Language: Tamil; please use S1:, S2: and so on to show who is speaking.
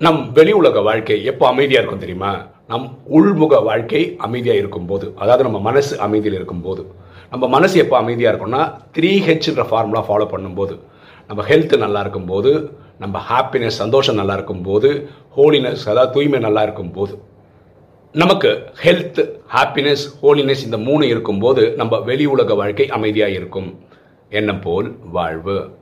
S1: நம் வெளி உலக வாழ்க்கை எப்போ அமைதியாக இருக்கும் தெரியுமா? நம் உள்முக வாழ்க்கை அமைதியாக இருக்கும்போது. அதாவது நம்ம மனசு அமைதியில் இருக்கும்போது. நம்ம மனசு எப்போ அமைதியாக இருக்கும்னா த்ரீ ஹெச்ன்ற ஃபார்முலா ஃபாலோ பண்ணும்போது. நம்ம ஹெல்த் நல்லா இருக்கும்போது நம்ம ஹாப்பினஸ் சந்தோஷம் நல்லா இருக்கும்போது ஹோலினஸ் அதாவது தூய்மை நல்லா இருக்கும்போது. நமக்கு ஹெல்த் ஹாப்பினஸ் ஹோலினஸ் இந்த மூணு இருக்கும்போது நம்ம வெளி உலக வாழ்க்கை அமைதியாக இருக்கும். எண்ணம் போல் வாழ்வு.